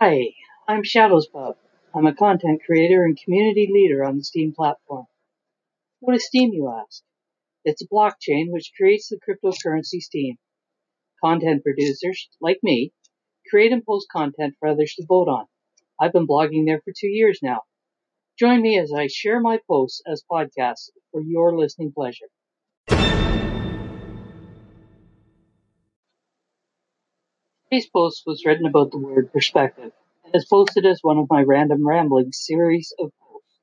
Hi, I'm Shadows Pub. I'm a content creator and community leader on the Steem platform. What is Steem, you ask? It's a blockchain which creates the cryptocurrency Steem. Content producers, like me, create and post content for others to vote on. I've been blogging there for two years now. Join me as I share my posts as podcasts for your listening pleasure. Today's post was written about the word perspective and is posted as one of my random rambling series of posts.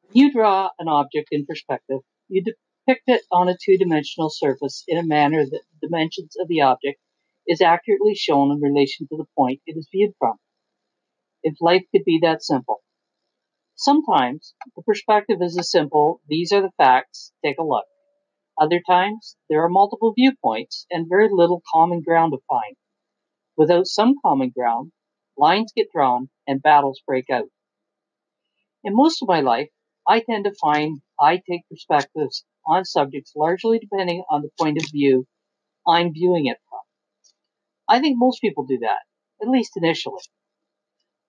When you draw an object in perspective, you depict it on a two-dimensional surface in a manner that the dimensions of the object is accurately shown in relation to the point it is viewed from. If life could be that simple. Sometimes the perspective is as simple, these are the facts, take a look. Other times, there are multiple viewpoints and very little common ground to find. Without some common ground, lines get drawn and battles break out. In most of my life, I tend to find I take perspectives on subjects largely depending on the point of view I'm viewing it from. I think most people do that, at least initially.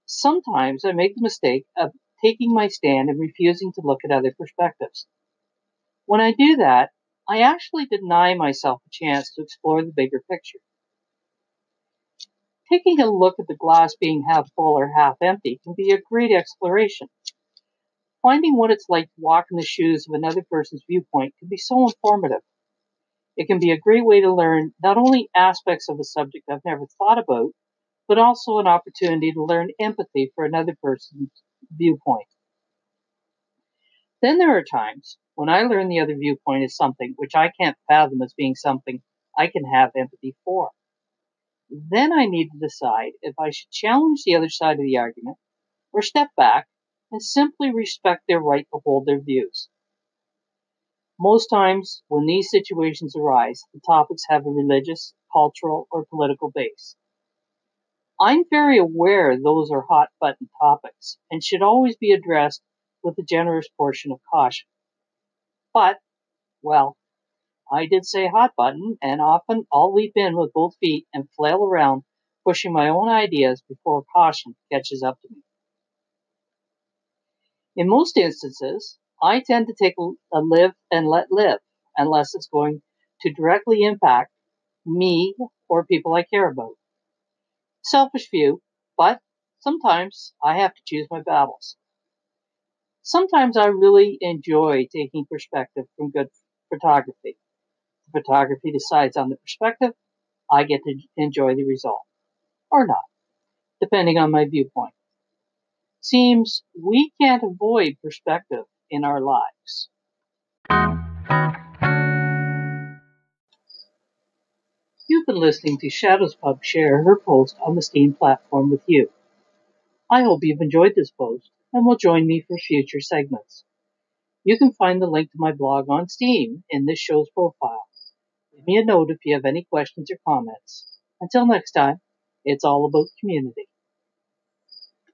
Sometimes I make the mistake of taking my stand and refusing to look at other perspectives. When I do that, I actually deny myself a chance to explore the bigger picture. Taking a look at the glass being half full or half empty can be a great exploration. Finding what it's like to walk in the shoes of another person's viewpoint can be so informative. It can be a great way to learn not only aspects of a subject I've never thought about, but also an opportunity to learn empathy for another person's viewpoint. Then there are times when I learn the other viewpoint is something which I can't fathom as being something I can have empathy for. Then I need to decide if I should challenge the other side of the argument or step back and simply respect their right to hold their views. Most times, when these situations arise, the topics have a religious, cultural, or political base. I'm very aware those are hot button topics and should always be addressed with a generous portion of caution. But, well, I did say hot button, and often I'll leap in with both feet and flail around, pushing my own ideas before caution catches up to me. In most instances, I tend to take a live and let live, unless it's going to directly impact me or people I care about. Selfish view, but sometimes I have to choose my battles. Sometimes I really enjoy taking perspective from good photography. The photography decides on the perspective, I get to enjoy the result. Or not, depending on my viewpoint. Seems we can't avoid perspective in our lives. You've been listening to Shadows Pub share her post on the Steem platform with you. I hope you've enjoyed this post and will join me for future segments. You can find the link to my blog on Steem in this show's profile. Leave me a note if you have any questions or comments. Until next time, it's all about community.